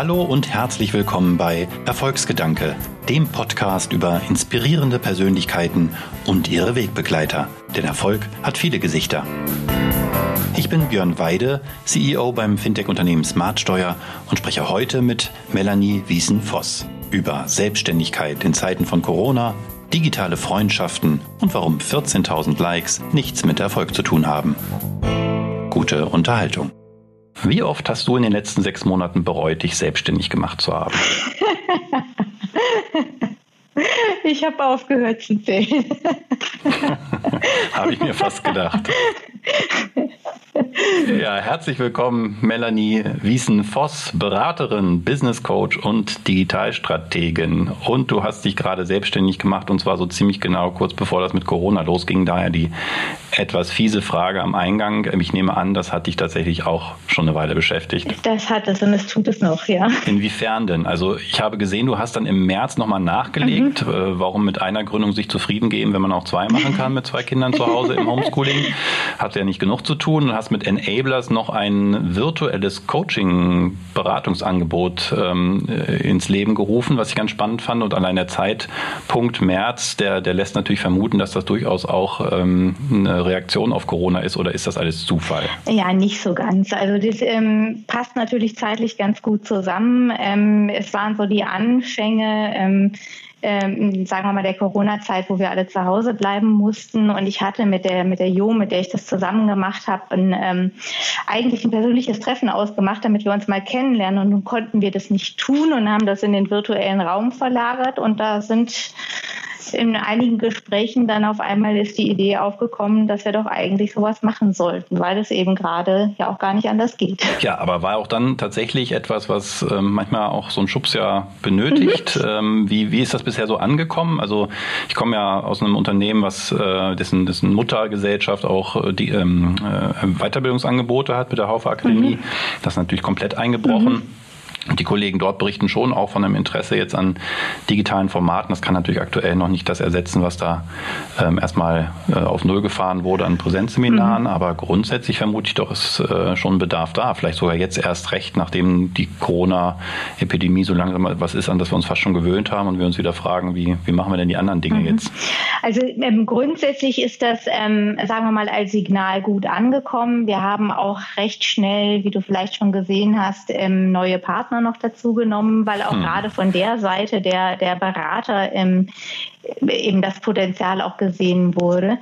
Hallo und herzlich willkommen bei Erfolgsgedanke, dem Podcast über inspirierende Persönlichkeiten und ihre Wegbegleiter. Denn Erfolg hat viele Gesichter. Ich bin Björn Weide, CEO beim Fintech-Unternehmen Smartsteuer und spreche heute mit Melanie Wiesen-Voss über Selbstständigkeit in Zeiten von Corona, digitale Freundschaften und warum 14.000 Likes nichts mit Erfolg zu tun haben. Gute Unterhaltung. Wie oft hast du in den letzten sechs Monaten bereut, dich selbstständig gemacht zu haben? Ich habe aufgehört zu zählen. habe ich mir fast gedacht. Ja, herzlich willkommen, Melanie Wiesen-Voss, Beraterin, Business Coach und Digitalstrategin. Und du hast dich gerade selbstständig gemacht und zwar so ziemlich genau kurz bevor das mit Corona losging. Daher die etwas fiese Frage am Eingang. Ich nehme an, das hat dich tatsächlich auch schon eine Weile beschäftigt. Das hat es und es tut es noch, ja. Inwiefern denn? Also ich habe gesehen, du hast dann im März nochmal nachgelegt, mhm. Äh, warum mit einer Gründung sich zufrieden geben, wenn man auch zwei machen kann mit zwei Kindern zu Hause im Homeschooling. Hat ja nicht genug zu tun. Du hast mit Enablers noch ein virtuelles Coaching-Beratungsangebot ähm, äh, ins Leben gerufen, was ich ganz spannend fand. Und allein der Zeitpunkt März, der, der lässt natürlich vermuten, dass das durchaus auch ähm, eine Reaktion auf Corona ist oder ist das alles Zufall? Ja, nicht so ganz. Also das ähm, passt natürlich zeitlich ganz gut zusammen. Ähm, es waren so die Anfänge ähm, sagen wir mal, der Corona-Zeit, wo wir alle zu Hause bleiben mussten. Und ich hatte mit der, mit der Jo, mit der ich das zusammen gemacht habe, ein, ähm, eigentlich ein persönliches Treffen ausgemacht, damit wir uns mal kennenlernen. Und nun konnten wir das nicht tun und haben das in den virtuellen Raum verlagert. Und da sind in einigen Gesprächen dann auf einmal ist die Idee aufgekommen, dass wir doch eigentlich sowas machen sollten, weil es eben gerade ja auch gar nicht anders geht. Ja, aber war auch dann tatsächlich etwas, was ähm, manchmal auch so ein Schubs ja benötigt. Mhm. Ähm, wie, wie ist das bisher so angekommen? Also ich komme ja aus einem Unternehmen, was äh, dessen, dessen Muttergesellschaft auch äh, die ähm, äh, Weiterbildungsangebote hat mit der Haufe Akademie. Mhm. Das ist natürlich komplett eingebrochen. Mhm. Die Kollegen dort berichten schon auch von einem Interesse jetzt an digitalen Formaten. Das kann natürlich aktuell noch nicht das ersetzen, was da ähm, erstmal äh, auf Null gefahren wurde an Präsenzseminaren. Mhm. Aber grundsätzlich vermute ich doch, ist äh, schon Bedarf da. Vielleicht sogar jetzt erst recht, nachdem die Corona-Epidemie so langsam was ist, an das wir uns fast schon gewöhnt haben und wir uns wieder fragen, wie, wie machen wir denn die anderen Dinge mhm. jetzt? Also ähm, grundsätzlich ist das, ähm, sagen wir mal, als Signal gut angekommen. Wir haben auch recht schnell, wie du vielleicht schon gesehen hast, ähm, neue Partner noch dazu genommen, weil auch hm. gerade von der Seite der, der Berater ähm, eben das Potenzial auch gesehen wurde.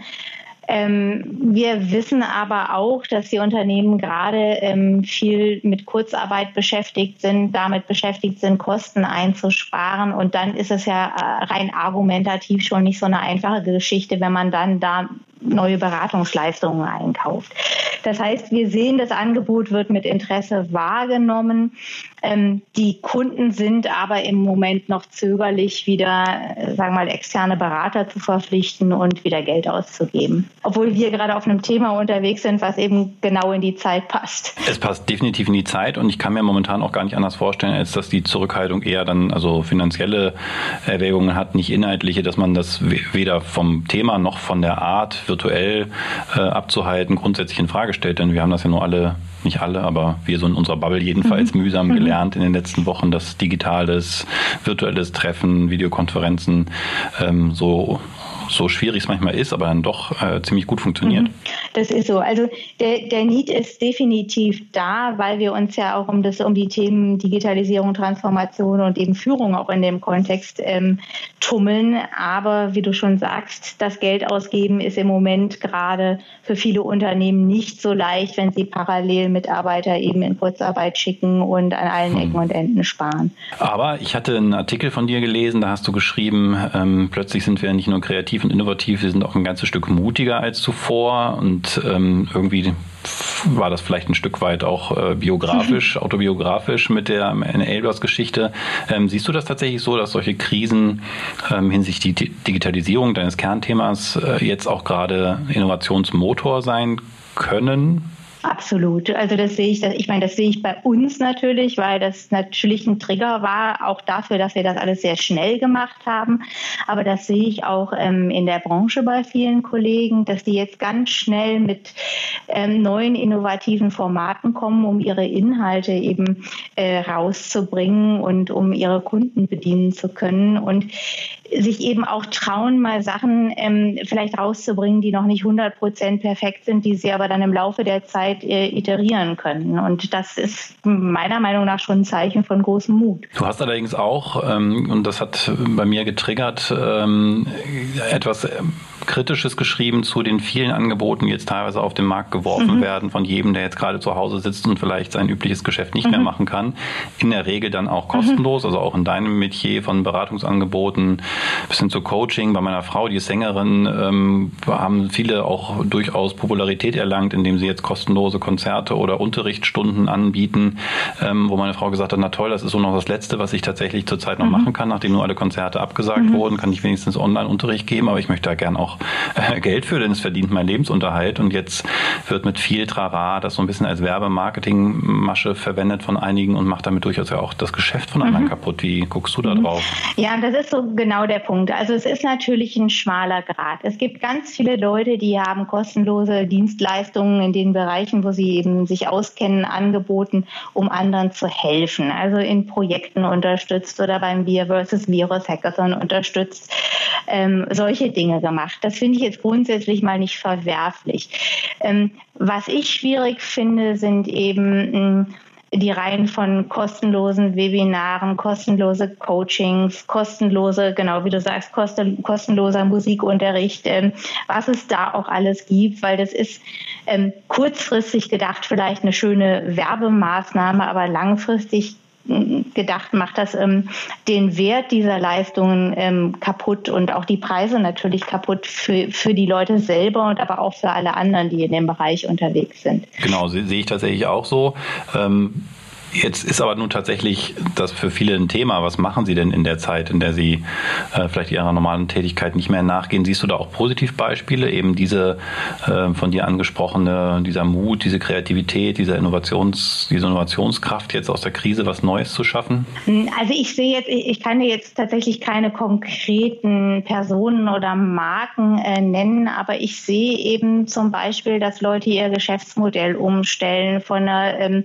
Ähm, wir wissen aber auch, dass die Unternehmen gerade ähm, viel mit Kurzarbeit beschäftigt sind, damit beschäftigt sind, Kosten einzusparen. Und dann ist es ja äh, rein argumentativ schon nicht so eine einfache Geschichte, wenn man dann da neue Beratungsleistungen einkauft. Das heißt, wir sehen, das Angebot wird mit Interesse wahrgenommen. Ähm, die Kunden sind aber im Moment noch zögerlich, wieder, äh, sagen wir mal, externe Berater zu verpflichten und wieder Geld auszugeben. Obwohl wir gerade auf einem Thema unterwegs sind, was eben genau in die Zeit passt. Es passt definitiv in die Zeit und ich kann mir momentan auch gar nicht anders vorstellen, als dass die Zurückhaltung eher dann also finanzielle Erwägungen hat, nicht inhaltliche, dass man das weder vom Thema noch von der Art virtuell äh, abzuhalten grundsätzlich in Frage stellt. Denn wir haben das ja nur alle nicht alle, aber wir so in unserer Bubble jedenfalls mhm. mühsam mhm. gelernt in den letzten Wochen, dass digitales, virtuelles Treffen, Videokonferenzen ähm, so so schwierig es manchmal ist, aber dann doch äh, ziemlich gut funktioniert. Das ist so. Also der, der Need ist definitiv da, weil wir uns ja auch um das um die Themen Digitalisierung, Transformation und eben Führung auch in dem Kontext ähm, tummeln. Aber wie du schon sagst, das Geld ausgeben ist im Moment gerade für viele Unternehmen nicht so leicht, wenn sie parallel Mitarbeiter eben in Kurzarbeit schicken und an allen hm. Ecken und Enden sparen. Aber ich hatte einen Artikel von dir gelesen, da hast du geschrieben, ähm, plötzlich sind wir nicht nur kreativ kreativ und innovativ, wir sind auch ein ganzes Stück mutiger als zuvor und ähm, irgendwie war das vielleicht ein Stück weit auch äh, biografisch, autobiografisch mit der Enablers-Geschichte. Ähm, siehst du das tatsächlich so, dass solche Krisen ähm, hinsichtlich die Digitalisierung deines Kernthemas äh, jetzt auch gerade Innovationsmotor sein können? Absolut. Also das sehe ich, ich meine, das sehe ich bei uns natürlich, weil das natürlich ein Trigger war, auch dafür, dass wir das alles sehr schnell gemacht haben. Aber das sehe ich auch ähm, in der Branche bei vielen Kollegen, dass die jetzt ganz schnell mit ähm, neuen innovativen Formaten kommen, um ihre Inhalte eben äh, rauszubringen und um ihre Kunden bedienen zu können. Und sich eben auch trauen, mal Sachen ähm, vielleicht rauszubringen, die noch nicht 100 Prozent perfekt sind, die sie aber dann im Laufe der Zeit äh, iterieren können. Und das ist meiner Meinung nach schon ein Zeichen von großem Mut. Du hast allerdings auch, ähm, und das hat bei mir getriggert, ähm, etwas Kritisches geschrieben zu den vielen Angeboten, die jetzt teilweise auf den Markt geworfen mhm. werden, von jedem, der jetzt gerade zu Hause sitzt und vielleicht sein übliches Geschäft nicht mhm. mehr machen kann. In der Regel dann auch kostenlos, mhm. also auch in deinem Metier von Beratungsangeboten bis hin zu Coaching. Bei meiner Frau, die ist Sängerin, ähm, haben viele auch durchaus Popularität erlangt, indem sie jetzt kostenlose Konzerte oder Unterrichtsstunden anbieten, ähm, wo meine Frau gesagt hat, na toll, das ist so noch das Letzte, was ich tatsächlich zurzeit noch mhm. machen kann, nachdem nur alle Konzerte abgesagt mhm. wurden, kann ich wenigstens Online-Unterricht geben, aber ich möchte da gern auch äh, Geld für, denn es verdient mein Lebensunterhalt. Und jetzt wird mit viel Trara das so ein bisschen als Werbemarketingmasche verwendet von einigen und macht damit durchaus ja auch das Geschäft von anderen mhm. kaputt. Wie guckst du da mhm. drauf? Ja, das ist so genau der Punkt. Also es ist natürlich ein schmaler Grad. Es gibt ganz viele Leute, die haben kostenlose Dienstleistungen in den Bereichen, wo sie eben sich auskennen, angeboten, um anderen zu helfen. Also in Projekten unterstützt oder beim Beer versus Virus Hackathon unterstützt. Ähm, solche Dinge gemacht. Das finde ich jetzt grundsätzlich mal nicht verwerflich. Ähm, was ich schwierig finde, sind eben hm, die Reihen von kostenlosen Webinaren, kostenlose Coachings, kostenlose, genau wie du sagst, kostenloser Musikunterricht, ähm, was es da auch alles gibt, weil das ist ähm, kurzfristig gedacht vielleicht eine schöne Werbemaßnahme, aber langfristig gedacht, macht das ähm, den Wert dieser Leistungen ähm, kaputt und auch die Preise natürlich kaputt für, für die Leute selber und aber auch für alle anderen, die in dem Bereich unterwegs sind. Genau, sehe ich tatsächlich auch so. Ähm Jetzt ist aber nun tatsächlich das für viele ein Thema. Was machen Sie denn in der Zeit, in der Sie äh, vielleicht Ihrer normalen Tätigkeit nicht mehr nachgehen? Siehst du da auch Positivbeispiele, eben diese äh, von dir angesprochene, dieser Mut, diese Kreativität, diese Innovations, diese Innovationskraft jetzt aus der Krise was Neues zu schaffen? Also ich sehe jetzt, ich kann dir jetzt tatsächlich keine konkreten Personen oder Marken äh, nennen, aber ich sehe eben zum Beispiel, dass Leute ihr Geschäftsmodell umstellen von einer ähm,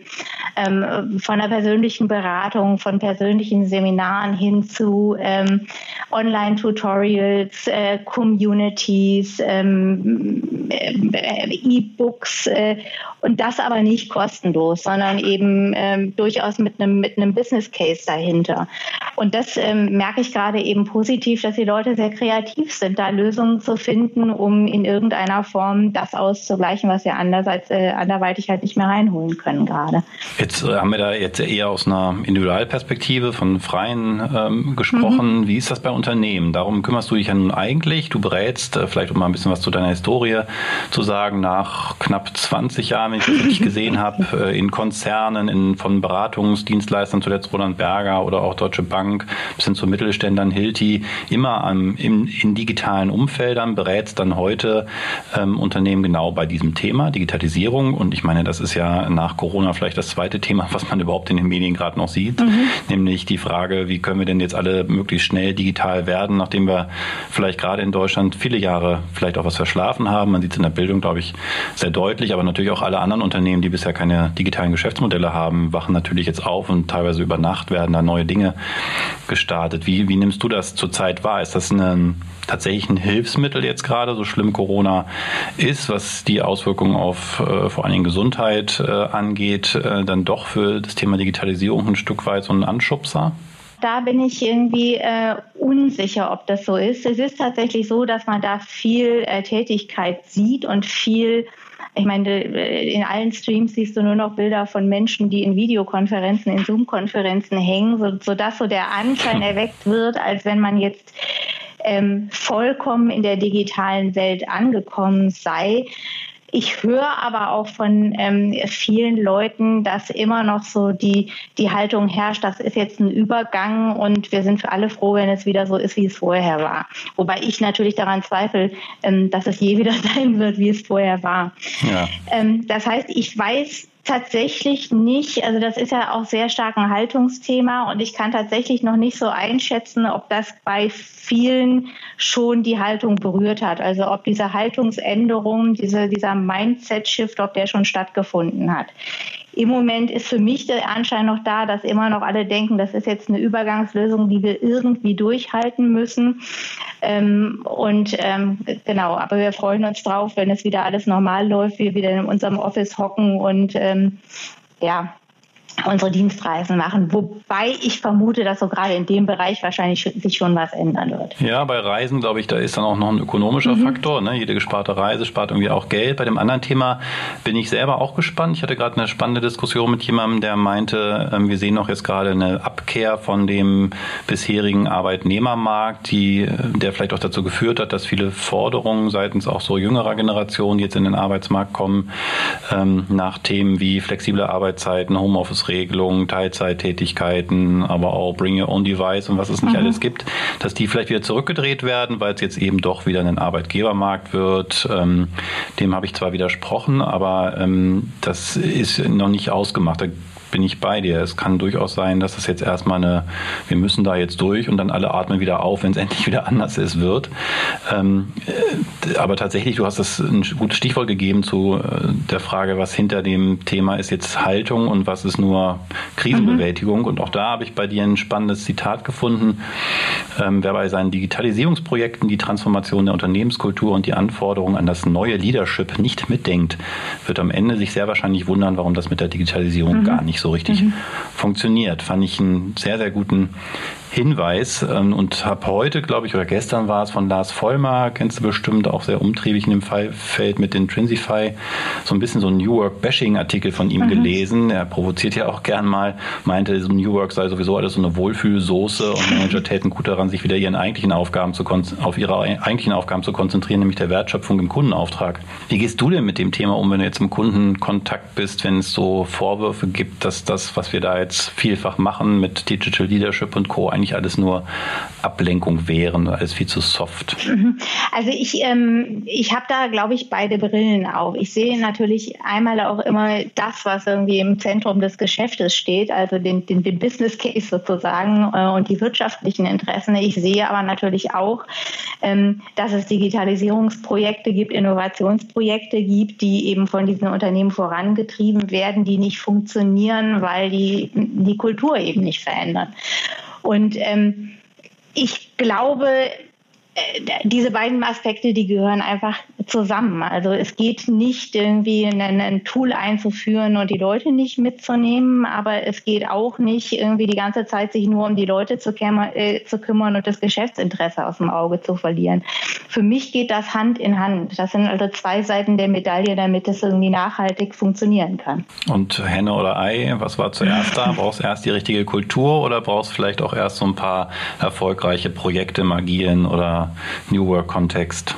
ähm, von der persönlichen Beratung, von persönlichen Seminaren hin zu ähm, Online-Tutorials, äh, Communities, ähm, äh, E-Books äh, und das aber nicht kostenlos, sondern eben ähm, durchaus mit einem mit Business Case dahinter. Und das ähm, merke ich gerade eben positiv, dass die Leute sehr kreativ sind, da Lösungen zu finden, um in irgendeiner Form das auszugleichen, was wir andererseits äh, anderweitig halt nicht mehr reinholen können gerade. Jetzt äh, haben wir da jetzt eher aus einer Individualperspektive von Freien ähm, gesprochen. Mhm. Wie ist das bei Unternehmen? Darum kümmerst du dich ja nun eigentlich. Du berätst, äh, vielleicht um mal ein bisschen was zu deiner Historie zu sagen, nach knapp 20 Jahren wenn ich das richtig gesehen habe, äh, in Konzernen, in, von Beratungsdienstleistern, zuletzt Roland Berger oder auch Deutsche Bank, bis hin zu Mittelständlern, Hilti, immer am, in, in digitalen Umfeldern, berätst dann heute ähm, Unternehmen genau bei diesem Thema, Digitalisierung. Und ich meine, das ist ja nach Corona vielleicht das zweite Thema, was man überhaupt in den Medien gerade noch sieht, mhm. nämlich die Frage, wie können wir denn jetzt alle möglichst schnell digital werden, nachdem wir vielleicht gerade in Deutschland viele Jahre vielleicht auch was verschlafen haben. Man sieht es in der Bildung, glaube ich, sehr deutlich, aber natürlich auch alle anderen Unternehmen, die bisher keine digitalen Geschäftsmodelle haben, wachen natürlich jetzt auf und teilweise über Nacht werden da neue Dinge gestartet. Wie, wie nimmst du das zurzeit wahr? Ist das ein, tatsächlich ein Hilfsmittel jetzt gerade, so schlimm Corona ist, was die Auswirkungen auf äh, vor allen Dingen Gesundheit äh, angeht, äh, dann doch für das Thema Digitalisierung ein Stück weit so ein Anschubser? da bin ich irgendwie äh, unsicher, ob das so ist. Es ist tatsächlich so, dass man da viel äh, Tätigkeit sieht und viel ich meine, in allen Streams siehst du nur noch Bilder von Menschen, die in Videokonferenzen, in Zoom-Konferenzen hängen, so, sodass so der Anschein erweckt wird, als wenn man jetzt ähm, vollkommen in der digitalen Welt angekommen sei Ich höre aber auch von ähm, vielen Leuten, dass immer noch so die, die Haltung herrscht, das ist jetzt ein Übergang und wir sind für alle froh, wenn es wieder so ist, wie es vorher war. Wobei ich natürlich daran zweifle, ähm, dass es je wieder sein wird, wie es vorher war. Ja. Ähm, das heißt, ich weiß tatsächlich nicht. Also das ist ja auch sehr stark ein Haltungsthema und ich kann tatsächlich noch nicht so einschätzen, ob das bei vielen schon die Haltung berührt hat. Also ob diese Haltungsänderung, diese, dieser Mindset-Shift, ob der schon stattgefunden hat. Im Moment ist für mich der Anschein noch da, dass immer noch alle denken, das ist jetzt eine Übergangslösung, die wir irgendwie durchhalten müssen. Ähm, und ähm, genau, aber wir freuen uns drauf, wenn es wieder alles normal läuft, wir wieder in unserem Office hocken und ähm, ja, unsere Dienstreisen machen. Wobei ich vermute, dass so gerade in dem Bereich wahrscheinlich sich schon was ändern wird. Ja, bei Reisen, glaube ich, da ist dann auch noch ein ökonomischer mhm. Faktor. Ne? Jede gesparte Reise spart irgendwie auch Geld. Bei dem anderen Thema bin ich selber auch gespannt. Ich hatte gerade eine spannende Diskussion mit jemandem, der meinte, ähm, wir sehen auch jetzt gerade eine Abkehr von dem bisherigen Arbeitnehmermarkt, die, der vielleicht auch dazu geführt hat, dass viele Forderungen seitens auch so jüngerer Generationen jetzt in den Arbeitsmarkt kommen, ähm, nach Themen wie flexible Arbeitszeiten, Homeoffice Homeoffice-Regelungen, Teilzeittätigkeiten, aber auch Bring Your Own Device und was es nicht mhm. alles gibt, dass die vielleicht wieder zurückgedreht werden, weil es jetzt eben doch wieder ein Arbeitgebermarkt wird. Ähm, dem habe ich zwar widersprochen, aber ähm, das ist noch nicht ausgemacht. Da bin ich bei dir. Es kann durchaus sein, dass es jetzt erstmal eine, wir müssen da jetzt durch und dann alle atmen wieder auf, wenn es endlich wieder anders ist, wird. Ähm, äh, aber tatsächlich, du hast das ein gutes Stichwort gegeben zu äh, der Frage, was hinter dem Thema ist jetzt Haltung und was ist nur Krisenbewältigung. Mhm. Und auch da habe ich bei dir ein spannendes Zitat gefunden. Ähm, wer bei seinen Digitalisierungsprojekten die Transformation der Unternehmenskultur und die Anforderungen an das neue Leadership nicht mitdenkt, wird am Ende sich sehr wahrscheinlich wundern, warum das mit der Digitalisierung mhm. gar nicht so richtig mhm. funktioniert. Fand ich einen sehr, sehr guten Hinweis ähm, und habe heute, glaube ich, oder gestern war es von Lars Vollmer, kennst du bestimmt, auch sehr umtriebig in dem Feld mit Intrinsify, so ein bisschen so ein New Work-Bashing-Artikel von ihm mhm. gelesen. Er provoziert ja auch gern mal, meinte, so New Work sei sowieso alles so eine Wohlfühlsoße und Manager täten gut daran, sich wieder ihren eigentlichen Aufgaben zu auf ihre eigentlichen Aufgaben zu konzentrieren, nämlich der Wertschöpfung im Kundenauftrag. Wie gehst du denn mit dem Thema um, wenn du jetzt im Kundenkontakt bist, wenn es so Vorwürfe gibt, dass das, was wir da jetzt vielfach machen mit Digital Leadership und Co., eigentlich alles nur Ablenkung wären, alles viel zu soft? Mhm. Also ich, ähm, ich habe da, glaube ich, beide Brillen auf. Ich sehe natürlich einmal auch immer das, was irgendwie im Zentrum des Geschäftes steht, also den, den, den Business Case sozusagen äh, und die wirtschaftlichen Interessen. Ich sehe aber natürlich auch, ähm, dass es Digitalisierungsprojekte gibt, Innovationsprojekte gibt, die eben von diesen Unternehmen vorangetrieben werden, die nicht funktionieren, weil die die Kultur eben nicht verändern. Und ähm, ich glaube, diese beiden Aspekte, die gehören einfach zusammen. Also es geht nicht irgendwie ein, ein, Tool einzuführen und die Leute nicht mitzunehmen, aber es geht auch nicht irgendwie die ganze Zeit sich nur um die Leute zu, äh, zu kümmern und das Geschäftsinteresse aus dem Auge zu verlieren. Für mich geht das Hand in Hand. Das sind also zwei Seiten der Medaille, damit es irgendwie nachhaltig funktionieren kann. Und Henne oder Ei, was war zuerst da? Brauchst du erst die richtige Kultur oder brauchst du vielleicht auch erst so ein paar erfolgreiche Projekte, Magien oder New Work-Kontext?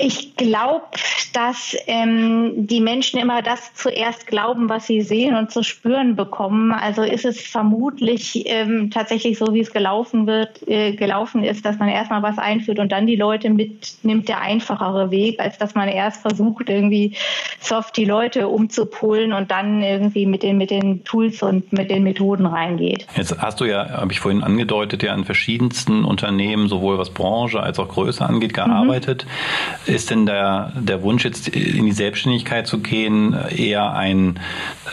Ich glaube, dass ähm, die Menschen immer das zuerst glauben, was sie sehen und zu spüren bekommen. Also ist es vermutlich ähm, tatsächlich so, wie es gelaufen wird, äh, gelaufen ist, dass man erstmal was einführt und dann die Leute mitnimmt, der einfachere Weg, als dass man erst versucht, irgendwie soft die Leute umzupolen und dann irgendwie mit den, mit den Tools und mit den Methoden reingeht. Jetzt hast du ja, habe ich vorhin angedeutet, ja in verschiedensten Unternehmen, sowohl was Branche als auch Größe angeht, gearbeitet. Mhm. Ist denn der, der Wunsch jetzt in die Selbstständigkeit zu gehen eher ein,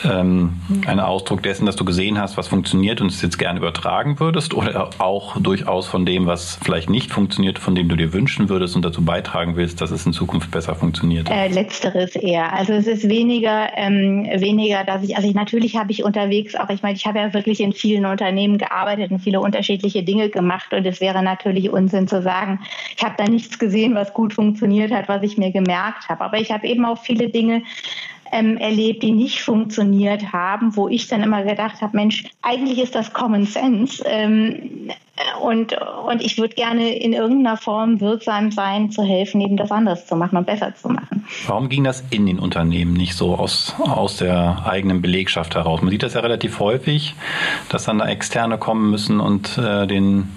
ähm, ein Ausdruck dessen, dass du gesehen hast, was funktioniert und es jetzt gerne übertragen würdest oder auch durchaus von dem, was vielleicht nicht funktioniert, von dem du dir wünschen würdest und dazu beitragen willst, dass es in Zukunft besser funktioniert? Äh, letzteres eher. Also es ist weniger, ähm, weniger, dass ich, also ich, natürlich habe ich unterwegs auch, ich meine, ich habe ja wirklich in vielen Unternehmen gearbeitet und viele unterschiedliche Dinge gemacht und es wäre natürlich Unsinn zu sagen, ich habe da nichts gesehen, was gut funktioniert hat, was ich mir gemerkt habe. Aber ich habe eben auch viele Dinge ähm, erlebt, die nicht funktioniert haben, wo ich dann immer gedacht habe, Mensch, eigentlich ist das Common Sense. Ähm, und, und ich würde gerne in irgendeiner Form wirksam sein, zu helfen, eben das anders zu machen und besser zu machen. Warum ging das in den Unternehmen nicht so aus, aus der eigenen Belegschaft heraus? Man sieht das ja relativ häufig, dass dann da Externe kommen müssen und äh, den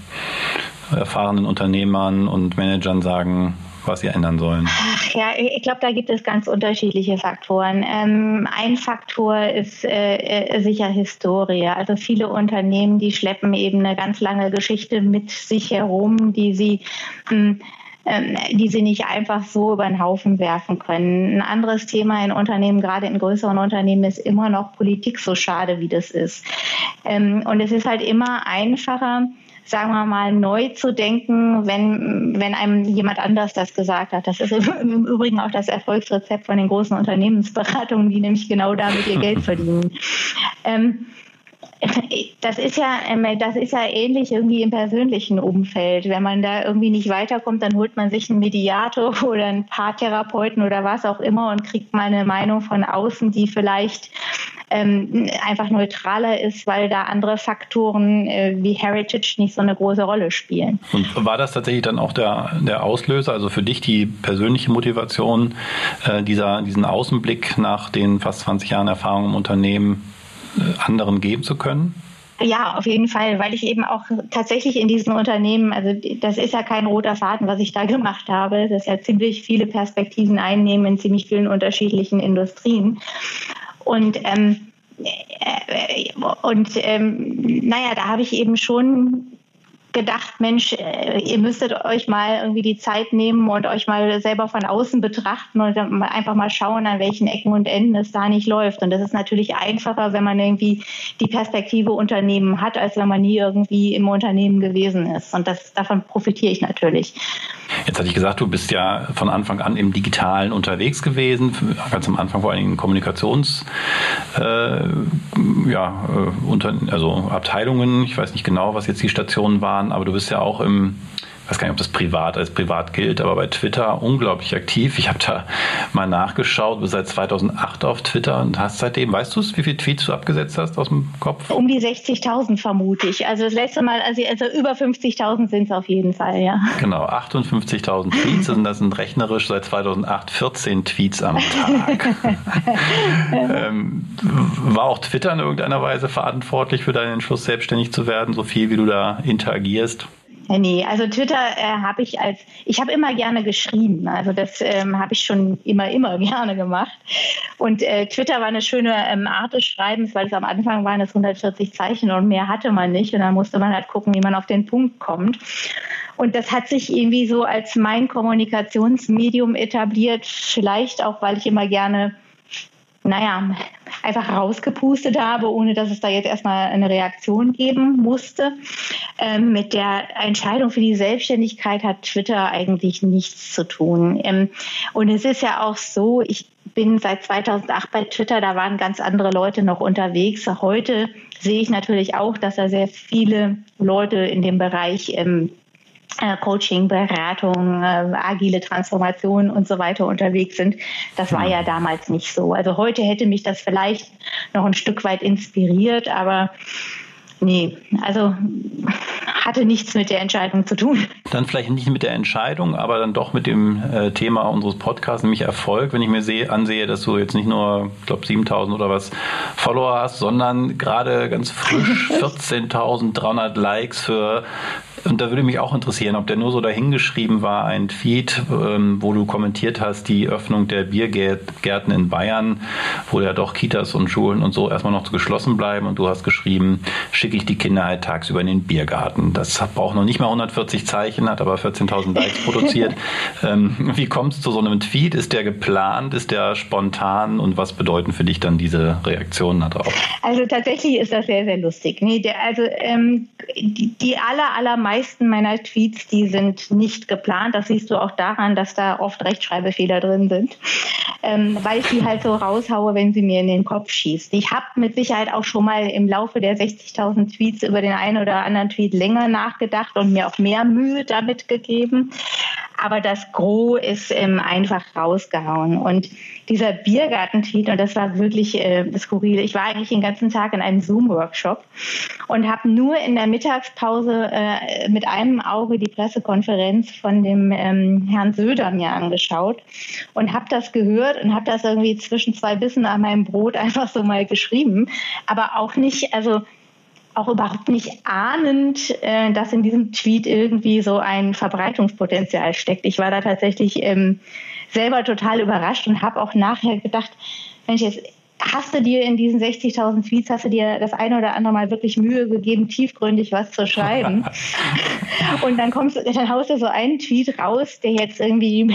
erfahrenen Unternehmern und Managern sagen, was sie ändern sollen? Ach ja, ich glaube, da gibt es ganz unterschiedliche Faktoren. Ähm, ein Faktor ist äh, äh, sicher Historie. Also viele Unternehmen, die schleppen eben eine ganz lange Geschichte mit sich herum, die sie hm, ähm, die sie nicht einfach so über den Haufen werfen können. Ein anderes Thema in Unternehmen, gerade in größeren Unternehmen, ist immer noch Politik, so schade wie das ist. Ähm, und es ist halt immer einfacher, sagen wir mal, neu zu denken, wenn, wenn einem jemand anders das gesagt hat. Das ist im Übrigen auch das Erfolgsrezept von den großen Unternehmensberatungen, die nämlich genau damit ihr Geld verdienen. Ähm, das ist ja, ähm, das ist ja ähnlich irgendwie im persönlichen Umfeld. Wenn man da irgendwie nicht weiterkommt, dann holt man sich einen Mediator oder einen Paartherapeuten oder was auch immer und kriegt mal eine Meinung von außen, die vielleicht ähm, einfach neutraler ist, weil da andere Faktoren äh, wie Heritage nicht so eine große Rolle spielen. Und war das tatsächlich dann auch der, der Auslöser, also für dich die persönliche Motivation, äh, dieser, diesen Außenblick nach den fast 20 Jahren Erfahrung im Unternehmen anderen geben zu können? Ja, auf jeden Fall, weil ich eben auch tatsächlich in diesen Unternehmen, also das ist ja kein roter Faden, was ich da gemacht habe, das ist ja ziemlich viele Perspektiven einnehmen in ziemlich vielen unterschiedlichen Industrien. Und ähm, äh, und ähm, naja, da habe ich eben schon gedacht, Mensch, äh, ihr müsstet euch mal irgendwie die Zeit nehmen und euch mal selber von außen betrachten und einfach mal schauen, an welchen Ecken und Enden es da nicht läuft. Und das ist natürlich einfacher, wenn man irgendwie die Perspektive Unternehmen hat, als wenn man nie irgendwie im Unternehmen gewesen ist. Und das, davon profitiere ich natürlich. Jetzt hatte ich gesagt, du bist ja von Anfang an im Digitalen unterwegs gewesen, ganz am Anfang vor allen Dingen Kommunikations, äh, ja, äh, unter, also Abteilungen. Ich weiß nicht genau, was jetzt die Stationen waren, aber du bist ja auch im weiß gar nicht, ob das privat als privat gilt, aber bei Twitter unglaublich aktiv. Ich habe da mal nachgeschaut, du bist seit 2008 auf Twitter und hast seitdem, weißt du es, wie viele Tweets du abgesetzt hast aus dem Kopf? Um die 60.000 vermute ich. Also das letzte Mal, also, also über 50.000 sind es auf jeden Fall, ja. Genau, 58.000 Tweets und das sind rechnerisch seit 2008 14 Tweets am Tag. ähm, war auch Twitter in irgendeiner Weise verantwortlich für deinen Entschluss, selbstständig zu werden, so viel wie du da interagierst? Nee, also Twitter äh, habe ich als, ich habe immer gerne geschrieben. Also das ähm, habe ich schon immer, immer gerne gemacht. Und äh, Twitter war eine schöne ähm, Art des Schreibens, weil es am Anfang waren es 140 Zeichen und mehr hatte man nicht. Und dann musste man halt gucken, wie man auf den Punkt kommt. Und das hat sich irgendwie so als mein Kommunikationsmedium etabliert. Vielleicht auch, weil ich immer gerne naja, einfach rausgepustet habe, ohne dass es da jetzt erstmal eine Reaktion geben musste. Ähm, mit der Entscheidung für die Selbstständigkeit hat Twitter eigentlich nichts zu tun. Ähm, und es ist ja auch so, ich bin seit 2008 bei Twitter, da waren ganz andere Leute noch unterwegs. Heute sehe ich natürlich auch, dass da sehr viele Leute in dem Bereich ähm, äh, Coaching, Beratung, äh, agile Transformation und so weiter unterwegs sind. Das war ja damals nicht so. Also heute hätte mich das vielleicht noch ein Stück weit inspiriert, aber nee, also hatte nichts mit der Entscheidung zu tun. Dann vielleicht nicht mit der Entscheidung, aber dann doch mit dem äh, Thema unseres Podcasts, nämlich Erfolg. Wenn ich mir sehe, ansehe, dass du jetzt nicht nur, ich glaube, 7000 oder was Follower hast, sondern gerade ganz frisch 14.300 Likes für und da würde mich auch interessieren, ob der nur so dahingeschrieben war, ein Tweet, ähm, wo du kommentiert hast, die Öffnung der Biergärten in Bayern, wo ja doch Kitas und Schulen und so erstmal noch geschlossen bleiben. Und du hast geschrieben, schicke ich die Kinder halt tagsüber in den Biergarten. Das braucht noch nicht mal 140 Zeichen, hat aber 14.000 Likes produziert. Ähm, wie kommst du zu so einem Tweet? Ist der geplant? Ist der spontan? Und was bedeuten für dich dann diese Reaktionen darauf? Also tatsächlich ist das sehr, sehr lustig. Nee, der, also ähm, die, die aller, aller allermeisten meiner Tweets, die sind nicht geplant. Das siehst du auch daran, dass da oft Rechtschreibfehler drin sind, ähm, weil ich die halt so raushaue, wenn sie mir in den Kopf schießt. Ich habe mit Sicherheit auch schon mal im Laufe der 60.000 Tweets über den einen oder anderen Tweet länger nachgedacht und mir auch mehr Mühe damit gegeben. Aber das Gros ist ähm, einfach rausgehauen. Und dieser Biergarten-Tweet, und das war wirklich äh, skurril. Ich war eigentlich den ganzen Tag in einem Zoom-Workshop und habe nur in der Mittagspause äh, mit einem Auge die Pressekonferenz von dem ähm, Herrn Söder mir angeschaut und habe das gehört und habe das irgendwie zwischen zwei Bissen an meinem Brot einfach so mal geschrieben. Aber auch nicht, also auch überhaupt nicht ahnend, äh, dass in diesem Tweet irgendwie so ein Verbreitungspotenzial steckt. Ich war da tatsächlich ähm, selber total überrascht und habe auch nachher gedacht, Mensch, jetzt hast du dir in diesen 60.000 Tweets, hast du dir das eine oder andere Mal wirklich Mühe gegeben, tiefgründig was zu schreiben. und dann kommst du, dann haust du so einen Tweet raus, der jetzt irgendwie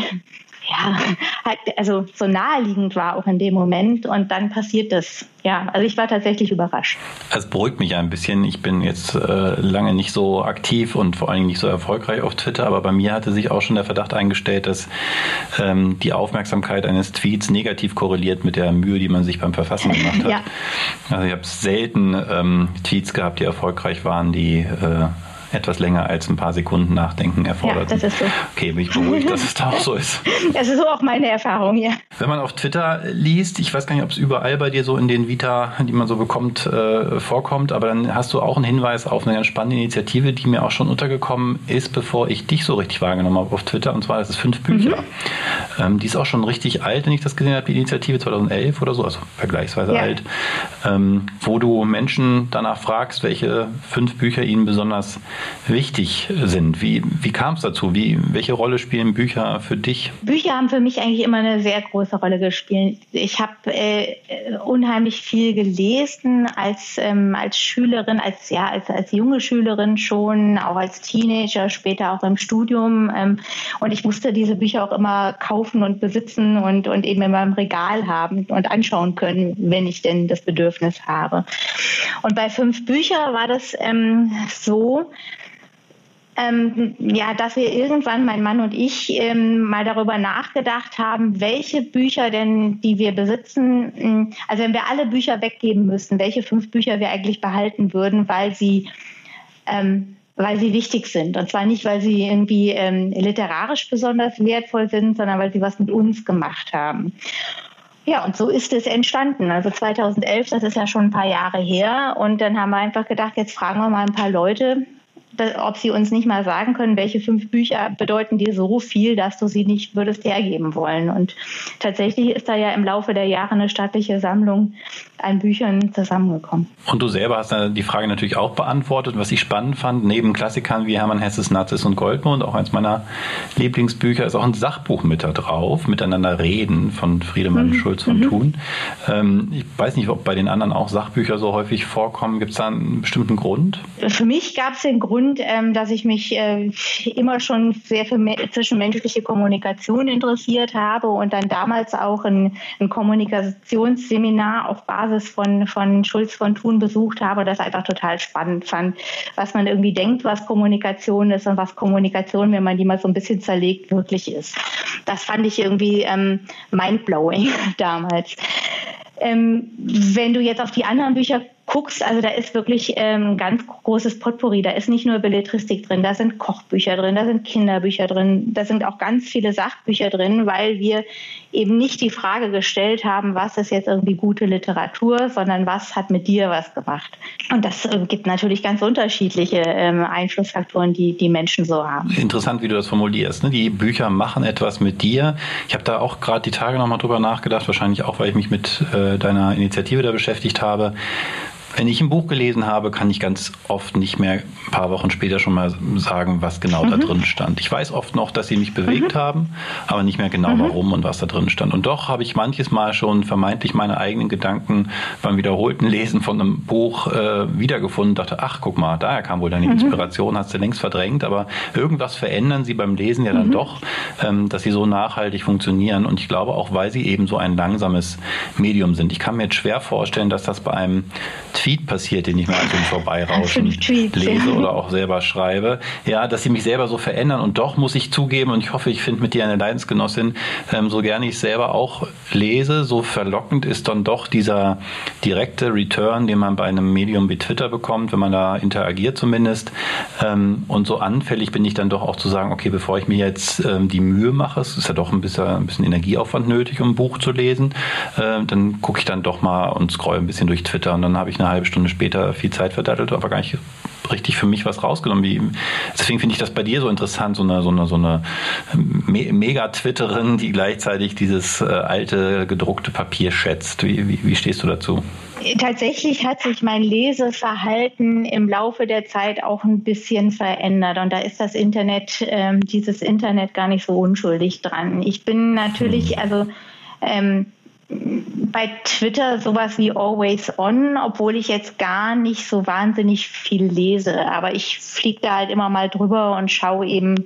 ja, halt, also so naheliegend war auch in dem Moment und dann passiert das. Ja, also ich war tatsächlich überrascht. Es beruhigt mich ein bisschen. Ich bin jetzt äh, lange nicht so aktiv und vor allen Dingen nicht so erfolgreich auf Twitter, aber bei mir hatte sich auch schon der Verdacht eingestellt, dass ähm, die Aufmerksamkeit eines Tweets negativ korreliert mit der Mühe, die man sich beim Verfassen gemacht hat. Ja. Also ich habe selten ähm, Tweets gehabt, die erfolgreich waren, die äh, etwas länger als ein paar Sekunden Nachdenken erfordert. Ja, das ist so. Okay, bin ich beruhigt, dass es da auch so ist. Das ist so auch meine Erfahrung, ja. Wenn man auf Twitter liest, ich weiß gar nicht, ob es überall bei dir so in den Vita, die man so bekommt, äh, vorkommt, aber dann hast du auch einen Hinweis auf eine ganz spannende Initiative, die mir auch schon untergekommen ist, bevor ich dich so richtig wahrgenommen habe auf Twitter, und zwar das ist fünf Bücher. Mhm. Ähm, die ist auch schon richtig alt, wenn ich das gesehen habe, die Initiative 2011 oder so, also vergleichsweise ja. alt, ähm, wo du Menschen danach fragst, welche fünf Bücher ihnen besonders wichtig sind. Wie, wie kam es dazu? Wie, welche Rolle spielen Bücher für dich? Bücher haben für mich eigentlich immer eine sehr große Rolle gespielt. Ich habe äh, unheimlich viel gelesen als, ähm, als Schülerin, als, ja, als, als junge Schülerin schon, auch als Teenager, später auch im Studium. Ähm, und ich musste diese Bücher auch immer kaufen und besitzen und, und eben in meinem Regal haben und anschauen können, wenn ich denn das Bedürfnis habe. Und bei fünf Büchern war das ähm, so, ähm, ja, dass wir irgendwann, mein Mann und ich, ähm, mal darüber nachgedacht haben, welche Bücher denn, die wir besitzen, ähm, also wenn wir alle Bücher weggeben müssten, welche fünf Bücher wir eigentlich behalten würden, weil sie ähm, weil sie wichtig sind. Und zwar nicht, weil sie irgendwie ähm, literarisch besonders wertvoll sind, sondern weil sie was mit uns gemacht haben. Ja, und so ist es entstanden. Also 2011, das ist ja schon ein paar Jahre her. Und dann haben wir einfach gedacht, jetzt fragen wir mal ein paar Leute, ob sie uns nicht mal sagen können, welche fünf Bücher bedeuten dir so viel, dass du sie nicht würdest hergeben wollen. Und tatsächlich ist da ja im Laufe der Jahre eine staatliche Sammlung an Büchern zusammengekommen. Und du selber hast die Frage natürlich auch beantwortet. Was ich spannend fand, neben Klassikern wie Hermann Hesses Nazis und Goldmund, auch eins meiner Lieblingsbücher, ist auch ein Sachbuch mit da drauf, Miteinander reden von Friedemann mhm. Schulz von mhm. Thun. Ähm, ich weiß nicht, ob bei den anderen auch Sachbücher so häufig vorkommen. Gibt es da einen bestimmten Grund? Für mich gab es den Grund, ähm, dass ich mich äh, immer schon sehr für zwischenmenschliche Kommunikation interessiert habe und dann damals auch ein, ein Kommunikationsseminar auf Basis Basis von, von Schulz von Thun besucht habe, das einfach total spannend fand, was man irgendwie denkt, was Kommunikation ist und was Kommunikation, wenn man die mal so ein bisschen zerlegt, wirklich ist. Das fand ich irgendwie ähm, mindblowing damals. Ähm, wenn du jetzt auf die anderen Bücher guckst, also da ist wirklich ähm, ein ganz großes Potpourri. Da ist nicht nur Belletristik drin, da sind Kochbücher drin, da sind Kinderbücher drin, da sind auch ganz viele Sachbücher drin, weil wir eben nicht die Frage gestellt haben, was ist jetzt irgendwie gute Literatur, sondern was hat mit dir was gemacht. Und das äh, gibt natürlich ganz unterschiedliche ähm, Einflussfaktoren, die die Menschen so haben. Interessant, wie du das formulierst. Ne? Die Bücher machen etwas mit dir. Ich habe da auch gerade die Tage nochmal drüber nachgedacht, wahrscheinlich auch, weil ich mich mit äh, deiner Initiative da beschäftigt habe wenn ich ein Buch gelesen habe, kann ich ganz oft nicht mehr ein paar Wochen später schon mal sagen, was genau mhm. da drin stand. Ich weiß oft noch, dass sie mich bewegt mhm. haben, aber nicht mehr genau mhm. warum und was da drin stand. Und doch habe ich manches Mal schon vermeintlich meine eigenen Gedanken beim wiederholten Lesen von einem Buch äh, wiedergefunden. Dachte, ach, guck mal, daher kam wohl deine mhm. Inspiration, hast du längst verdrängt. Aber irgendwas verändern sie beim Lesen ja dann mhm. doch, ähm, dass sie so nachhaltig funktionieren. Und ich glaube auch, weil sie eben so ein langsames Medium sind. Ich kann mir jetzt schwer vorstellen, dass das bei einem Tweet passiert, den ich mal so im Vorbeirauschen lese oder auch selber schreibe. Ja, dass sie mich selber so verändern und doch muss ich zugeben und ich hoffe, ich finde mit dir eine Leidensgenossin, ähm, so gerne ich selber auch lese, so verlockend ist dann doch dieser direkte Return, den man bei einem Medium wie Twitter bekommt, wenn man da interagiert zumindest. Ähm, und so anfällig bin ich dann doch auch zu sagen, okay, bevor ich mir jetzt ähm, die Mühe mache, es ist ja doch ein bisschen, ein bisschen Energieaufwand nötig, um ein Buch zu lesen, äh, dann gucke ich dann doch mal und scroll ein bisschen durch Twitter und dann habe ich eine halbe Stunde später viel Zeit verdattelt, aber gar nicht richtig für mich was rausgenommen. Wie, deswegen finde ich das bei dir so interessant, so eine, so eine, so eine Mega-Twitterin, die gleichzeitig dieses äh, alte gedruckte Papier schätzt. Wie, wie, wie stehst du dazu? Tatsächlich hat sich mein Leseverhalten im Laufe der Zeit auch ein bisschen verändert und da ist das Internet, ähm, dieses Internet gar nicht so unschuldig dran. Ich bin natürlich, hm. also ähm, bei Twitter sowas wie Always On, obwohl ich jetzt gar nicht so wahnsinnig viel lese. Aber ich fliege da halt immer mal drüber und schaue eben,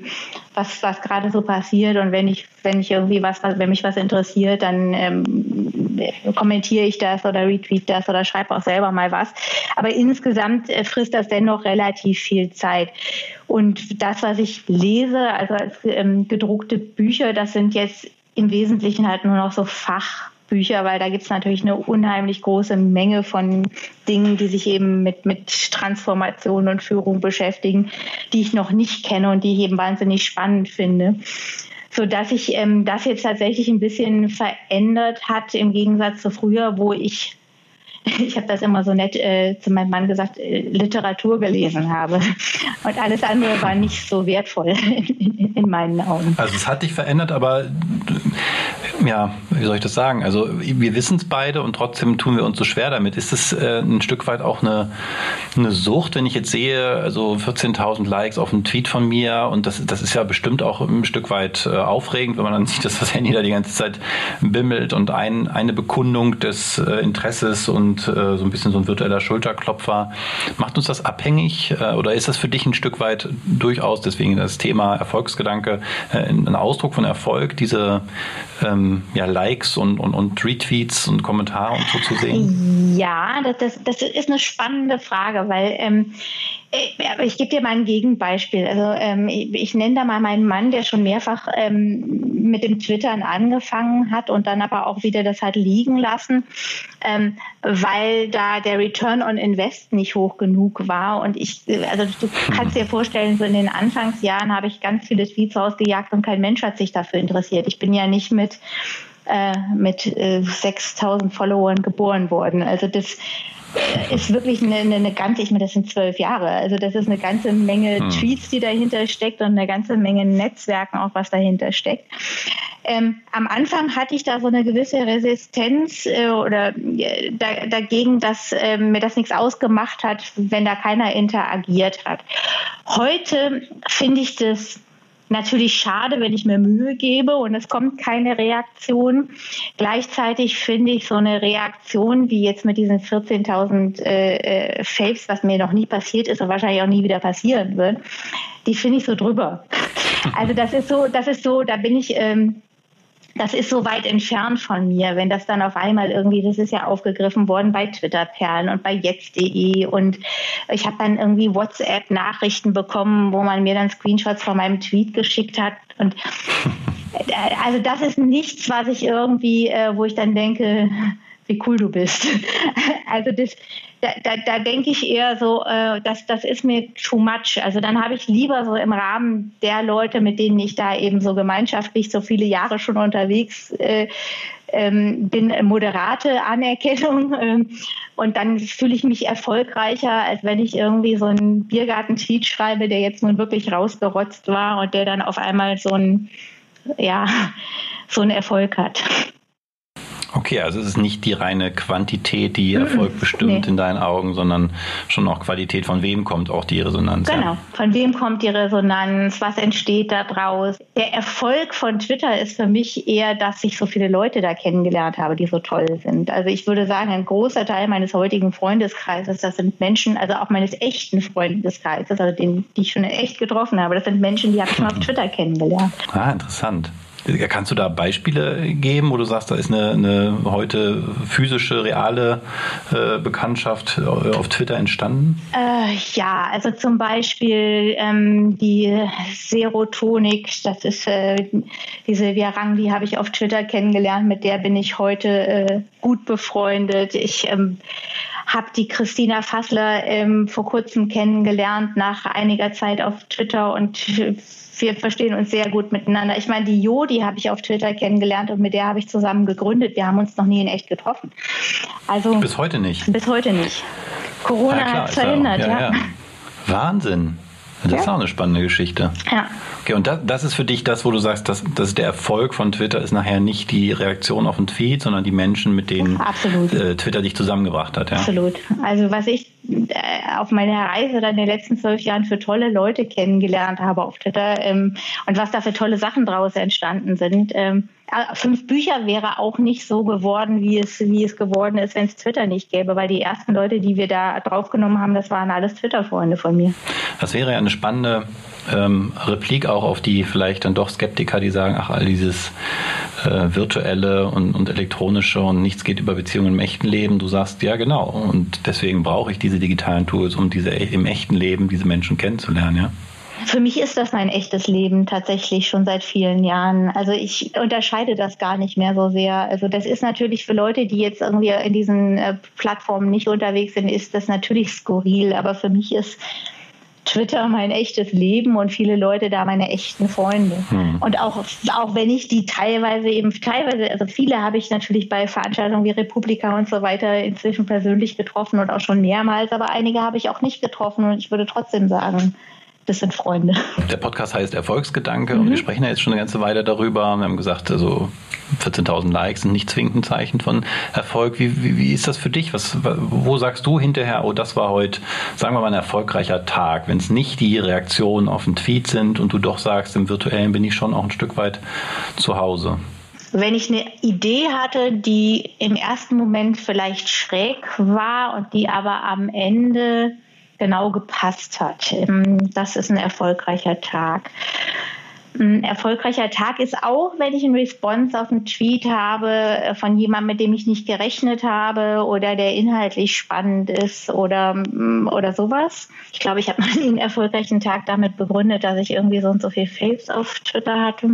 was, was gerade so passiert. Und wenn ich, wenn ich irgendwie was, wenn mich was interessiert, dann ähm, kommentiere ich das oder retweet das oder schreibe auch selber mal was. Aber insgesamt äh, frisst das dennoch relativ viel Zeit. Und das, was ich lese, also als ähm, gedruckte Bücher, das sind jetzt im Wesentlichen halt nur noch so Fach Bücher, weil da gibt es natürlich eine unheimlich große Menge von Dingen, die sich eben mit, mit Transformation und Führung beschäftigen, die ich noch nicht kenne und die ich eben wahnsinnig spannend finde. So dass sich ähm, das jetzt tatsächlich ein bisschen verändert hat im Gegensatz zu früher, wo ich ich habe das immer so nett äh, zu meinem Mann gesagt, äh, Literatur gelesen habe. Und alles andere war nicht so wertvoll in, in, meinen Augen. Also es hat dich verändert, aber ja, wie soll ich das sagen? Also wir wissen es beide und trotzdem tun wir uns so schwer damit. Ist es äh, ein Stück weit auch eine, eine Sucht, wenn ich jetzt sehe, also 14.000 Likes auf einen Tweet von mir und das, das ist ja bestimmt auch ein Stück weit äh, aufregend, wenn man dann sieht, dass das Handy da die ganze Zeit bimmelt und ein, eine Bekundung des äh, Interesses und äh, so ein bisschen so ein virtueller Schulterklopfer. Macht uns das abhängig äh, oder ist das für dich ein Stück weit durchaus, deswegen das Thema Erfolgsgedanke, äh, ein Ausdruck von Erfolg, diese ähm, ja, Likes und, und, und Retweets und Kommentare und so zu sehen? Ja, das, das, das ist eine spannende Frage, weil ähm, äh, ich gebe dir mal ein Gegenbeispiel. Also ähm, ich, ich nenne da mal meinen Mann, der schon mehrfach ähm, mit dem Twittern angefangen hat und dann aber auch wieder das hat liegen lassen, ähm, weil da der Return on Invest nicht hoch genug war. Und ich, also du kannst dir vorstellen, so in den Anfangsjahren habe ich ganz viele Tweets rausgejagt und kein Mensch hat sich dafür interessiert. Ich bin ja nicht mit äh, mit äh, 6000 Followern geboren worden. Also das äh, ist wirklich eine, eine, ganze, ich meine, das sind zwölf Jahre, also das ist eine ganze Menge hm. Tweets, die dahinter steckt und eine ganze Menge Netzwerken auch, was dahinter steckt. Ähm, am Anfang hatte ich da so eine gewisse Resistenz äh, oder äh, da, dagegen, dass äh, mir das nichts ausgemacht hat, wenn da keiner interagiert hat. Heute finde ich das natürlich schade, wenn ich mir Mühe gebe und es kommt keine Reaktion. Gleichzeitig finde ich so eine Reaktion wie jetzt mit diesen 14.000 äh, äh, Faves, was mir noch nie passiert ist und wahrscheinlich auch nie wieder passieren wird, die finde ich so drüber. Also das ist so, das ist so, da bin ich ähm, das ist so weit entfernt von mir, wenn das dann auf einmal irgendwie, das ist ja aufgegriffen worden bei Twitter-Perlen und bei jetzt.de und ich habe dann irgendwie WhatsApp-Nachrichten bekommen, wo man mir dann Screenshots von meinem Tweet geschickt hat und äh, also das ist nichts, was ich irgendwie, äh, wo ich dann denke, wie cool du bist. Also das, da, da, da denke ich eher so, äh, das, das ist mir too much. Also dann habe ich lieber so im Rahmen der Leute, mit denen ich da eben so gemeinschaftlich so viele Jahre schon unterwegs äh, ähm, bin, moderate Anerkennung. Äh, und dann fühle ich mich erfolgreicher, als wenn ich irgendwie so einen Biergarten-Tweet schreibe, der jetzt nun wirklich rausgerotzt war und der dann auf einmal so ein, ja, so einen Erfolg hat. Okay, also es ist nicht die reine Quantität, die Erfolg bestimmt nee. in deinen Augen, sondern schon auch Qualität. Von wem kommt auch die Resonanz? Genau, ja. von wem kommt die Resonanz? Was entsteht da draus? Der Erfolg von Twitter ist für mich eher, dass ich so viele Leute da kennengelernt habe, die so toll sind. Also ich würde sagen, ein großer Teil meines heutigen Freundeskreises, das sind Menschen, also auch meines echten Freundeskreises, also den, die ich schon echt getroffen habe, das sind Menschen, die habe ich mal auf Twitter kennengelernt. Ah, interessant. Kannst du da Beispiele geben, wo du sagst, da ist eine, eine heute physische, reale äh, Bekanntschaft auf Twitter entstanden? Äh, ja, also zum Beispiel ähm, die Serotonik, das ist äh, die Silvia Rang, die habe ich auf Twitter kennengelernt, mit der bin ich heute äh, gut befreundet. Ich ähm, habe die Christina Fassler ähm, vor kurzem kennengelernt, nach einiger Zeit auf Twitter und wir verstehen uns sehr gut miteinander. Ich meine, die Jo, die habe ich auf Twitter kennengelernt und mit der habe ich zusammen gegründet. Wir haben uns noch nie in echt getroffen. Also bis heute nicht. Bis heute nicht. Corona ja, hat es verhindert, ja, ja. Wahnsinn. Das ist auch eine spannende Geschichte. Ja. Okay, und das, das ist für dich das, wo du sagst, dass, dass der Erfolg von Twitter ist nachher nicht die Reaktion auf den Tweet, sondern die Menschen, mit denen äh, Twitter dich zusammengebracht hat. Ja? Absolut. Also was ich äh, auf meiner Reise dann in den letzten zwölf Jahren für tolle Leute kennengelernt habe auf Twitter ähm, und was da für tolle Sachen draus entstanden sind. Ähm, äh, fünf Bücher wäre auch nicht so geworden, wie es, wie es geworden ist, wenn es Twitter nicht gäbe, weil die ersten Leute, die wir da draufgenommen haben, das waren alles Twitter-Freunde von mir. Das wäre ja eine spannende ähm, Replik auch auf die vielleicht dann doch Skeptiker, die sagen, ach, all dieses äh, virtuelle und, und elektronische und nichts geht über Beziehungen im echten Leben. Du sagst, ja genau. Und deswegen brauche ich diese digitalen Tools, um diese im echten Leben diese Menschen kennenzulernen, ja. Für mich ist das mein echtes Leben tatsächlich schon seit vielen Jahren. Also ich unterscheide das gar nicht mehr so sehr. Also das ist natürlich für Leute, die jetzt irgendwie in diesen äh, Plattformen nicht unterwegs sind, ist das natürlich skurril. Aber für mich ist Twitter mein echtes Leben und viele Leute da meine echten Freunde. Hm. Und auch, auch wenn ich die teilweise eben, teilweise, also viele habe ich natürlich bei Veranstaltungen wie Republika und so weiter inzwischen persönlich getroffen und auch schon mehrmals, aber einige habe ich auch nicht getroffen und ich würde trotzdem sagen, das sind Freunde. Der Podcast heißt Erfolgsgedanke mhm. und wir sprechen ja jetzt schon eine ganze Weile darüber. Wir haben gesagt, also 14.000 Likes sind nicht zwingend ein Zeichen von Erfolg. Wie, wie, wie, ist das für dich? Was, wo sagst du hinterher, oh, das war heute, sagen wir mal, ein erfolgreicher Tag, wenn es nicht die Reaktionen auf den Tweet sind und du doch sagst, im Virtuellen bin ich schon auch ein Stück weit zu Hause? Wenn ich eine Idee hatte, die im ersten Moment vielleicht schräg war und die aber am Ende genau gepasst hat. Ähm, das ist ein erfolgreicher Tag. Ein erfolgreicher Tag ist auch, wenn ich einen Response auf einen Tweet habe äh, von jemandem, mit dem ich nicht gerechnet habe oder der inhaltlich spannend ist oder, mm, oder sowas. Ich glaube, ich habe einen erfolgreichen Tag damit begründet, dass ich irgendwie so und so viel Faves auf Twitter hatte.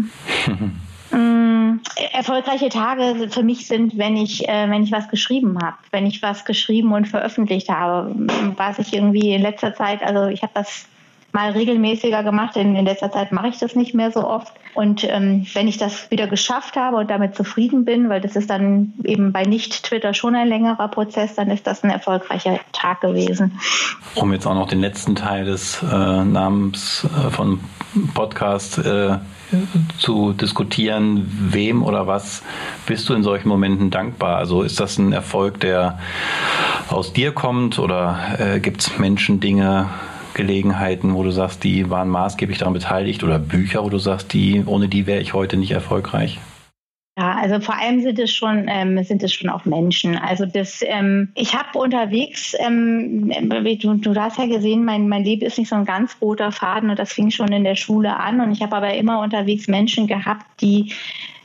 Mm, erfolgreiche Tage für mich sind, wenn ich, äh, wenn ich was geschrieben habe, wenn ich was geschrieben und veröffentlicht habe, was ich irgendwie in letzter Zeit, also ich habe das mal regelmäßiger gemacht. In, in letzter Zeit mache ich das nicht mehr so oft. Und ähm, wenn ich das wieder geschafft habe und damit zufrieden bin, weil das ist dann eben bei Nicht-Twitter schon ein längerer Prozess, dann ist das ein erfolgreicher Tag gewesen. Um jetzt auch noch den letzten Teil des äh, Namens äh, von Podcast äh, zu diskutieren, wem oder was bist du in solchen Momenten dankbar? Also ist das ein Erfolg, der aus dir kommt oder äh, gibt es Menschen, Dinge, Gelegenheiten, wo du sagst, die waren maßgeblich daran beteiligt oder Bücher, wo du sagst, die, ohne die wäre ich heute nicht erfolgreich? Ja, also vor allem sind es schon ähm, sind es schon auch Menschen. Also das ähm, ich habe unterwegs, ähm, du, du hast ja gesehen, mein mein Leben ist nicht so ein ganz roter Faden und das fing schon in der Schule an und ich habe aber immer unterwegs Menschen gehabt, die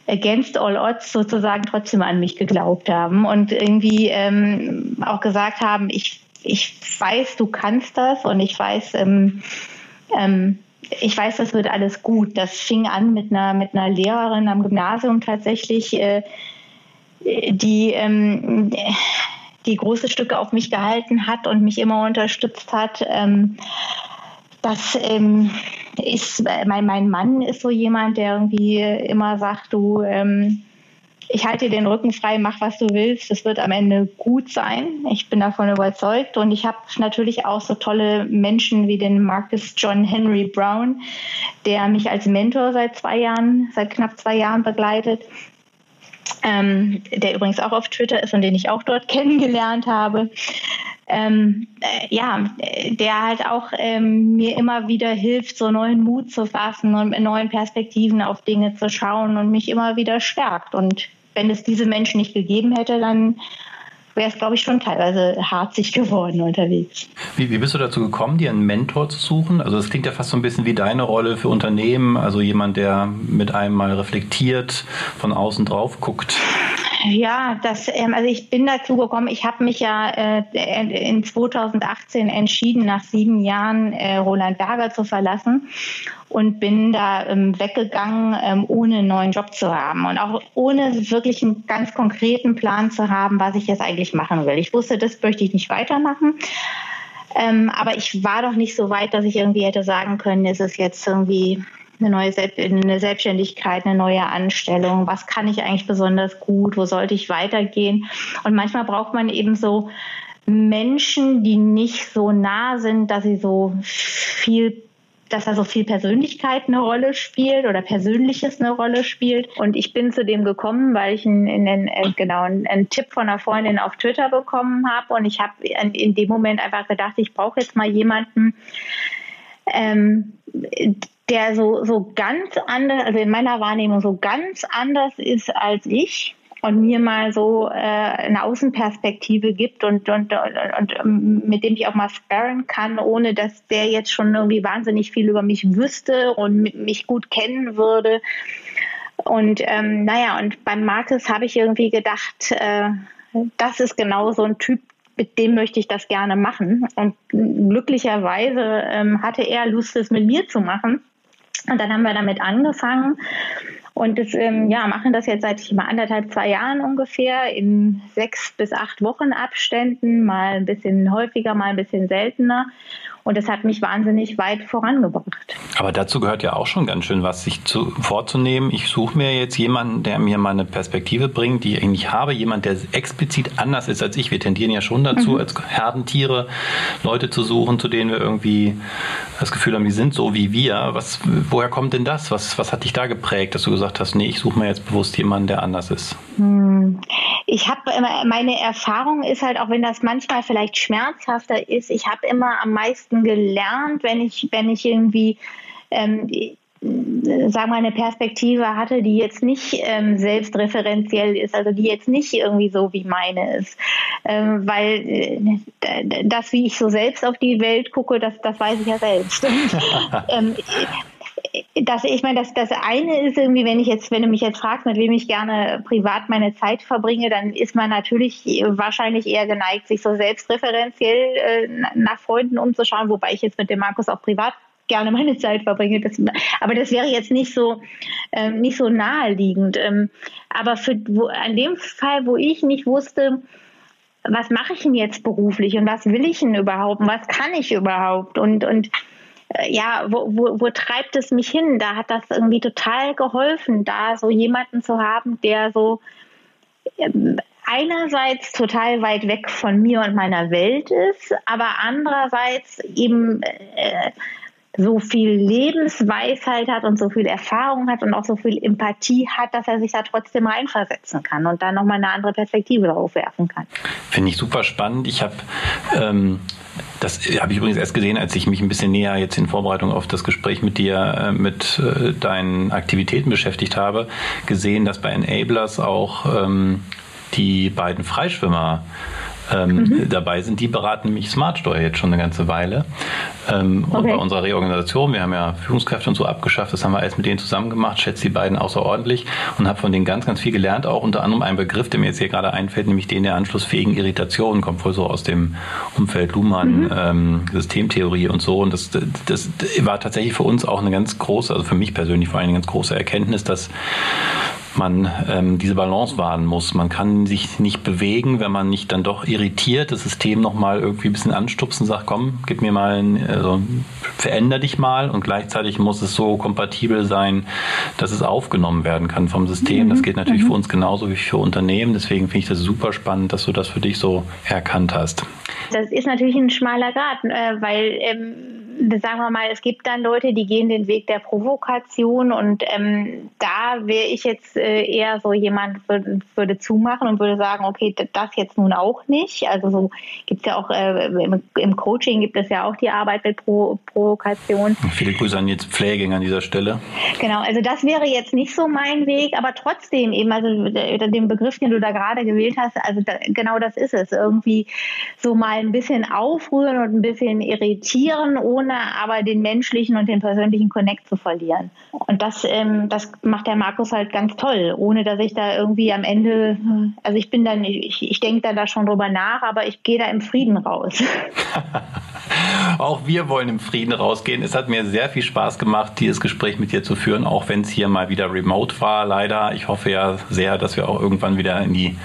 against all odds sozusagen trotzdem an mich geglaubt haben und irgendwie ähm, auch gesagt haben, ich ich weiß, du kannst das und ich weiß ähm, ähm, ich weiß, das wird alles gut. Das fing an mit einer, mit einer Lehrerin am Gymnasium tatsächlich, äh, die, ähm, die große Stücke auf mich gehalten hat und mich immer unterstützt hat. Ähm, das ähm, ist, mein, mein Mann ist so jemand, der irgendwie immer sagt, du, ähm, ich halte dir den Rücken frei, mach was du willst. Es wird am Ende gut sein. Ich bin davon überzeugt. Und ich habe natürlich auch so tolle Menschen wie den Marcus John Henry Brown, der mich als Mentor seit zwei Jahren, seit knapp zwei Jahren begleitet. Ähm, der übrigens auch auf Twitter ist und den ich auch dort kennengelernt habe. Ähm, äh, ja, der halt auch ähm, mir immer wieder hilft, so neuen Mut zu fassen und mit neuen Perspektiven auf Dinge zu schauen und mich immer wieder stärkt. Und wenn es diese Menschen nicht gegeben hätte, dann wäre es, glaube ich, schon teilweise harzig geworden unterwegs. Wie, wie bist du dazu gekommen, dir einen Mentor zu suchen? Also das klingt ja fast so ein bisschen wie deine Rolle für Unternehmen, also jemand, der mit einem mal reflektiert, von außen drauf guckt. Ja, das, ähm, also ich bin dazu gekommen, ich habe mich ja äh, in 2018 entschieden, nach sieben Jahren äh, Roland Berger zu verlassen und bin da ähm, weggegangen, ähm, ohne einen neuen Job zu haben und auch ohne wirklich einen ganz konkreten Plan zu haben, was ich jetzt eigentlich machen will. Ich wusste, das möchte ich nicht weitermachen. Ähm, aber ich war doch nicht so weit, dass ich irgendwie hätte sagen können, ist es jetzt irgendwie eine neue eine Selbstständigkeit, eine neue Anstellung, was kann ich eigentlich besonders gut, wo sollte ich weitergehen. Und manchmal braucht man eben so Menschen, die nicht so nah sind, dass sie so viel dass da so viel Persönlichkeit eine Rolle spielt oder Persönliches eine Rolle spielt. Und ich bin zu dem gekommen, weil ich einen, einen, einen genau einen, einen, Tipp von einer Freundin auf Twitter bekommen habe. Und ich habe in, in, dem Moment einfach gedacht, ich brauche jetzt mal jemanden, ähm, der so, so ganz anders, also in meiner Wahrnehmung so ganz anders ist als ich und mir mal so äh, eine Außenperspektive gibt und, und, und, und mit dem ich auch mal sparren kann, ohne dass der jetzt schon irgendwie wahnsinnig viel über mich wüsste und mich gut kennen würde. Und ähm, naja, und beim Markus habe ich irgendwie gedacht, äh, das ist genau so ein Typ, mit dem möchte ich das gerne machen. Und glücklicherweise ähm, hatte er Lust, es mit mir zu machen. Und dann haben wir damit angefangen und das, ähm, ja, machen das jetzt seit mal anderthalb, zwei Jahren ungefähr in sechs bis acht Wochen Abständen, mal ein bisschen häufiger, mal ein bisschen seltener. Und das hat mich wahnsinnig weit vorangebracht. Aber dazu gehört ja auch schon ganz schön was, sich zu, vorzunehmen. Ich suche mir jetzt jemanden, der mir mal eine Perspektive bringt, die ich eigentlich habe. Jemand, der explizit anders ist als ich. Wir tendieren ja schon dazu, mhm. als Herdentiere Leute zu suchen, zu denen wir irgendwie das Gefühl haben, die sind so wie wir. Was, woher kommt denn das? Was, was hat dich da geprägt, dass du gesagt hast, nee, ich suche mir jetzt bewusst jemanden, der anders ist? Hm. Ich habe meine Erfahrung ist halt, auch wenn das manchmal vielleicht schmerzhafter ist, ich habe immer am meisten gelernt, wenn ich, wenn ich irgendwie ähm, sagen wir, eine Perspektive hatte, die jetzt nicht ähm, selbstreferenziell ist, also die jetzt nicht irgendwie so wie meine ist. Ähm, weil äh, das, wie ich so selbst auf die Welt gucke, das, das weiß ich ja selbst. ähm, das, ich meine, das, das eine ist irgendwie, wenn ich jetzt, wenn du mich jetzt fragst, mit wem ich gerne privat meine Zeit verbringe, dann ist man natürlich wahrscheinlich eher geneigt, sich so selbstreferenziell äh, nach Freunden umzuschauen, wobei ich jetzt mit dem Markus auch privat gerne meine Zeit verbringe. Das, aber das wäre jetzt nicht so, ähm, nicht so naheliegend. Ähm, aber für, wo, an dem Fall, wo ich nicht wusste, was mache ich denn jetzt beruflich und was will ich denn überhaupt und was kann ich überhaupt und, und ja, wo, wo, wo treibt es mich hin? Da hat das irgendwie total geholfen, da so jemanden zu haben, der so ähm, einerseits total weit weg von mir und meiner Welt ist, aber andererseits eben äh, so viel Lebensweisheit hat und so viel Erfahrung hat und auch so viel Empathie hat, dass er sich da trotzdem reinversetzen kann und dann nochmal eine andere Perspektive darauf werfen kann. Finde ich super spannend. Ich habe ähm, das habe ich übrigens erst gesehen, als ich mich ein bisschen näher jetzt in Vorbereitung auf das Gespräch mit dir, äh, mit äh, deinen Aktivitäten beschäftigt habe, gesehen, dass bei Enablers auch ähm, die beiden Freischwimmer ähm, mhm. dabei sind. Die beraten mich Smartsteuer jetzt schon eine ganze Weile. Ähm, okay. Und bei unserer Reorganisation, wir haben ja Führungskräfte und so abgeschafft, das haben wir alles mit denen zusammen gemacht, schätze die beiden außerordentlich und habe von denen ganz, ganz viel gelernt, auch unter anderem einen Begriff, der mir jetzt hier gerade einfällt, nämlich den der anschlussfähigen Irritation, kommt voll so aus dem Umfeld Luhmann, mhm. ähm, Systemtheorie und so. Und das, das, das war tatsächlich für uns auch eine ganz große, also für mich persönlich vor allem eine ganz große Erkenntnis, dass man ähm, diese Balance wahren muss. Man kann sich nicht bewegen, wenn man nicht dann doch irritiert, das System nochmal irgendwie ein bisschen anstupsen, sagt, komm, gib mir mal, ein, also, veränder dich mal und gleichzeitig muss es so kompatibel sein, dass es aufgenommen werden kann vom System. Mhm. Das geht natürlich mhm. für uns genauso wie für Unternehmen. Deswegen finde ich das super spannend, dass du das für dich so erkannt hast. Das ist natürlich ein schmaler Grad, äh, weil ähm sagen wir mal, es gibt dann Leute, die gehen den Weg der Provokation und ähm, da wäre ich jetzt äh, eher so jemand, würde, würde zumachen und würde sagen, okay, das jetzt nun auch nicht. Also so gibt es ja auch äh, im, im, Coaching gibt es ja auch die Arbeit mit Pro Provokation. Viele Grüße an jetzt Pfleging an dieser Stelle. Genau, also das wäre jetzt nicht so mein Weg, aber trotzdem eben, also den Begriff, den du da gerade gewählt hast, also da, genau das ist es. Irgendwie so mal ein bisschen aufrühren und ein bisschen irritieren, ohne aber den menschlichen und den persönlichen Connect zu verlieren. Und das, ähm, das macht der Markus halt ganz toll, ohne dass ich da irgendwie am Ende, also ich bin dann, ich, ich denke da schon drüber nach, aber ich gehe da im Frieden raus. auch wir wollen im Frieden rausgehen. Es hat mir sehr viel Spaß gemacht, dieses Gespräch mit dir zu führen, auch wenn es hier mal wieder remote war, leider. Ich hoffe ja sehr, dass wir auch irgendwann wieder in die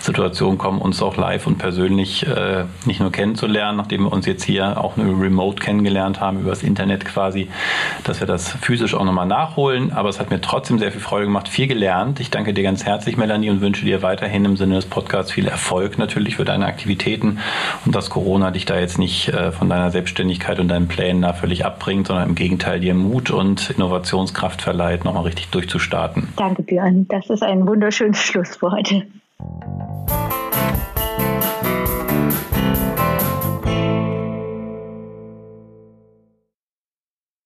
Situation kommen, uns auch live und persönlich äh, nicht nur kennenzulernen, nachdem wir uns jetzt hier auch nur remote kennengelernt haben, übers Internet quasi, dass wir das physisch auch nochmal nachholen. Aber es hat mir trotzdem sehr viel Freude gemacht, viel gelernt. Ich danke dir ganz herzlich, Melanie, und wünsche dir weiterhin im Sinne des Podcasts viel Erfolg natürlich für deine Aktivitäten und dass Corona dich da jetzt nicht äh, von deiner Selbstständigkeit und deinen Plänen da völlig abbringt, sondern im Gegenteil dir Mut und Innovationskraft verleiht, nochmal richtig durchzustarten. Danke, Björn. Das ist ein wunderschönes Schlusswort.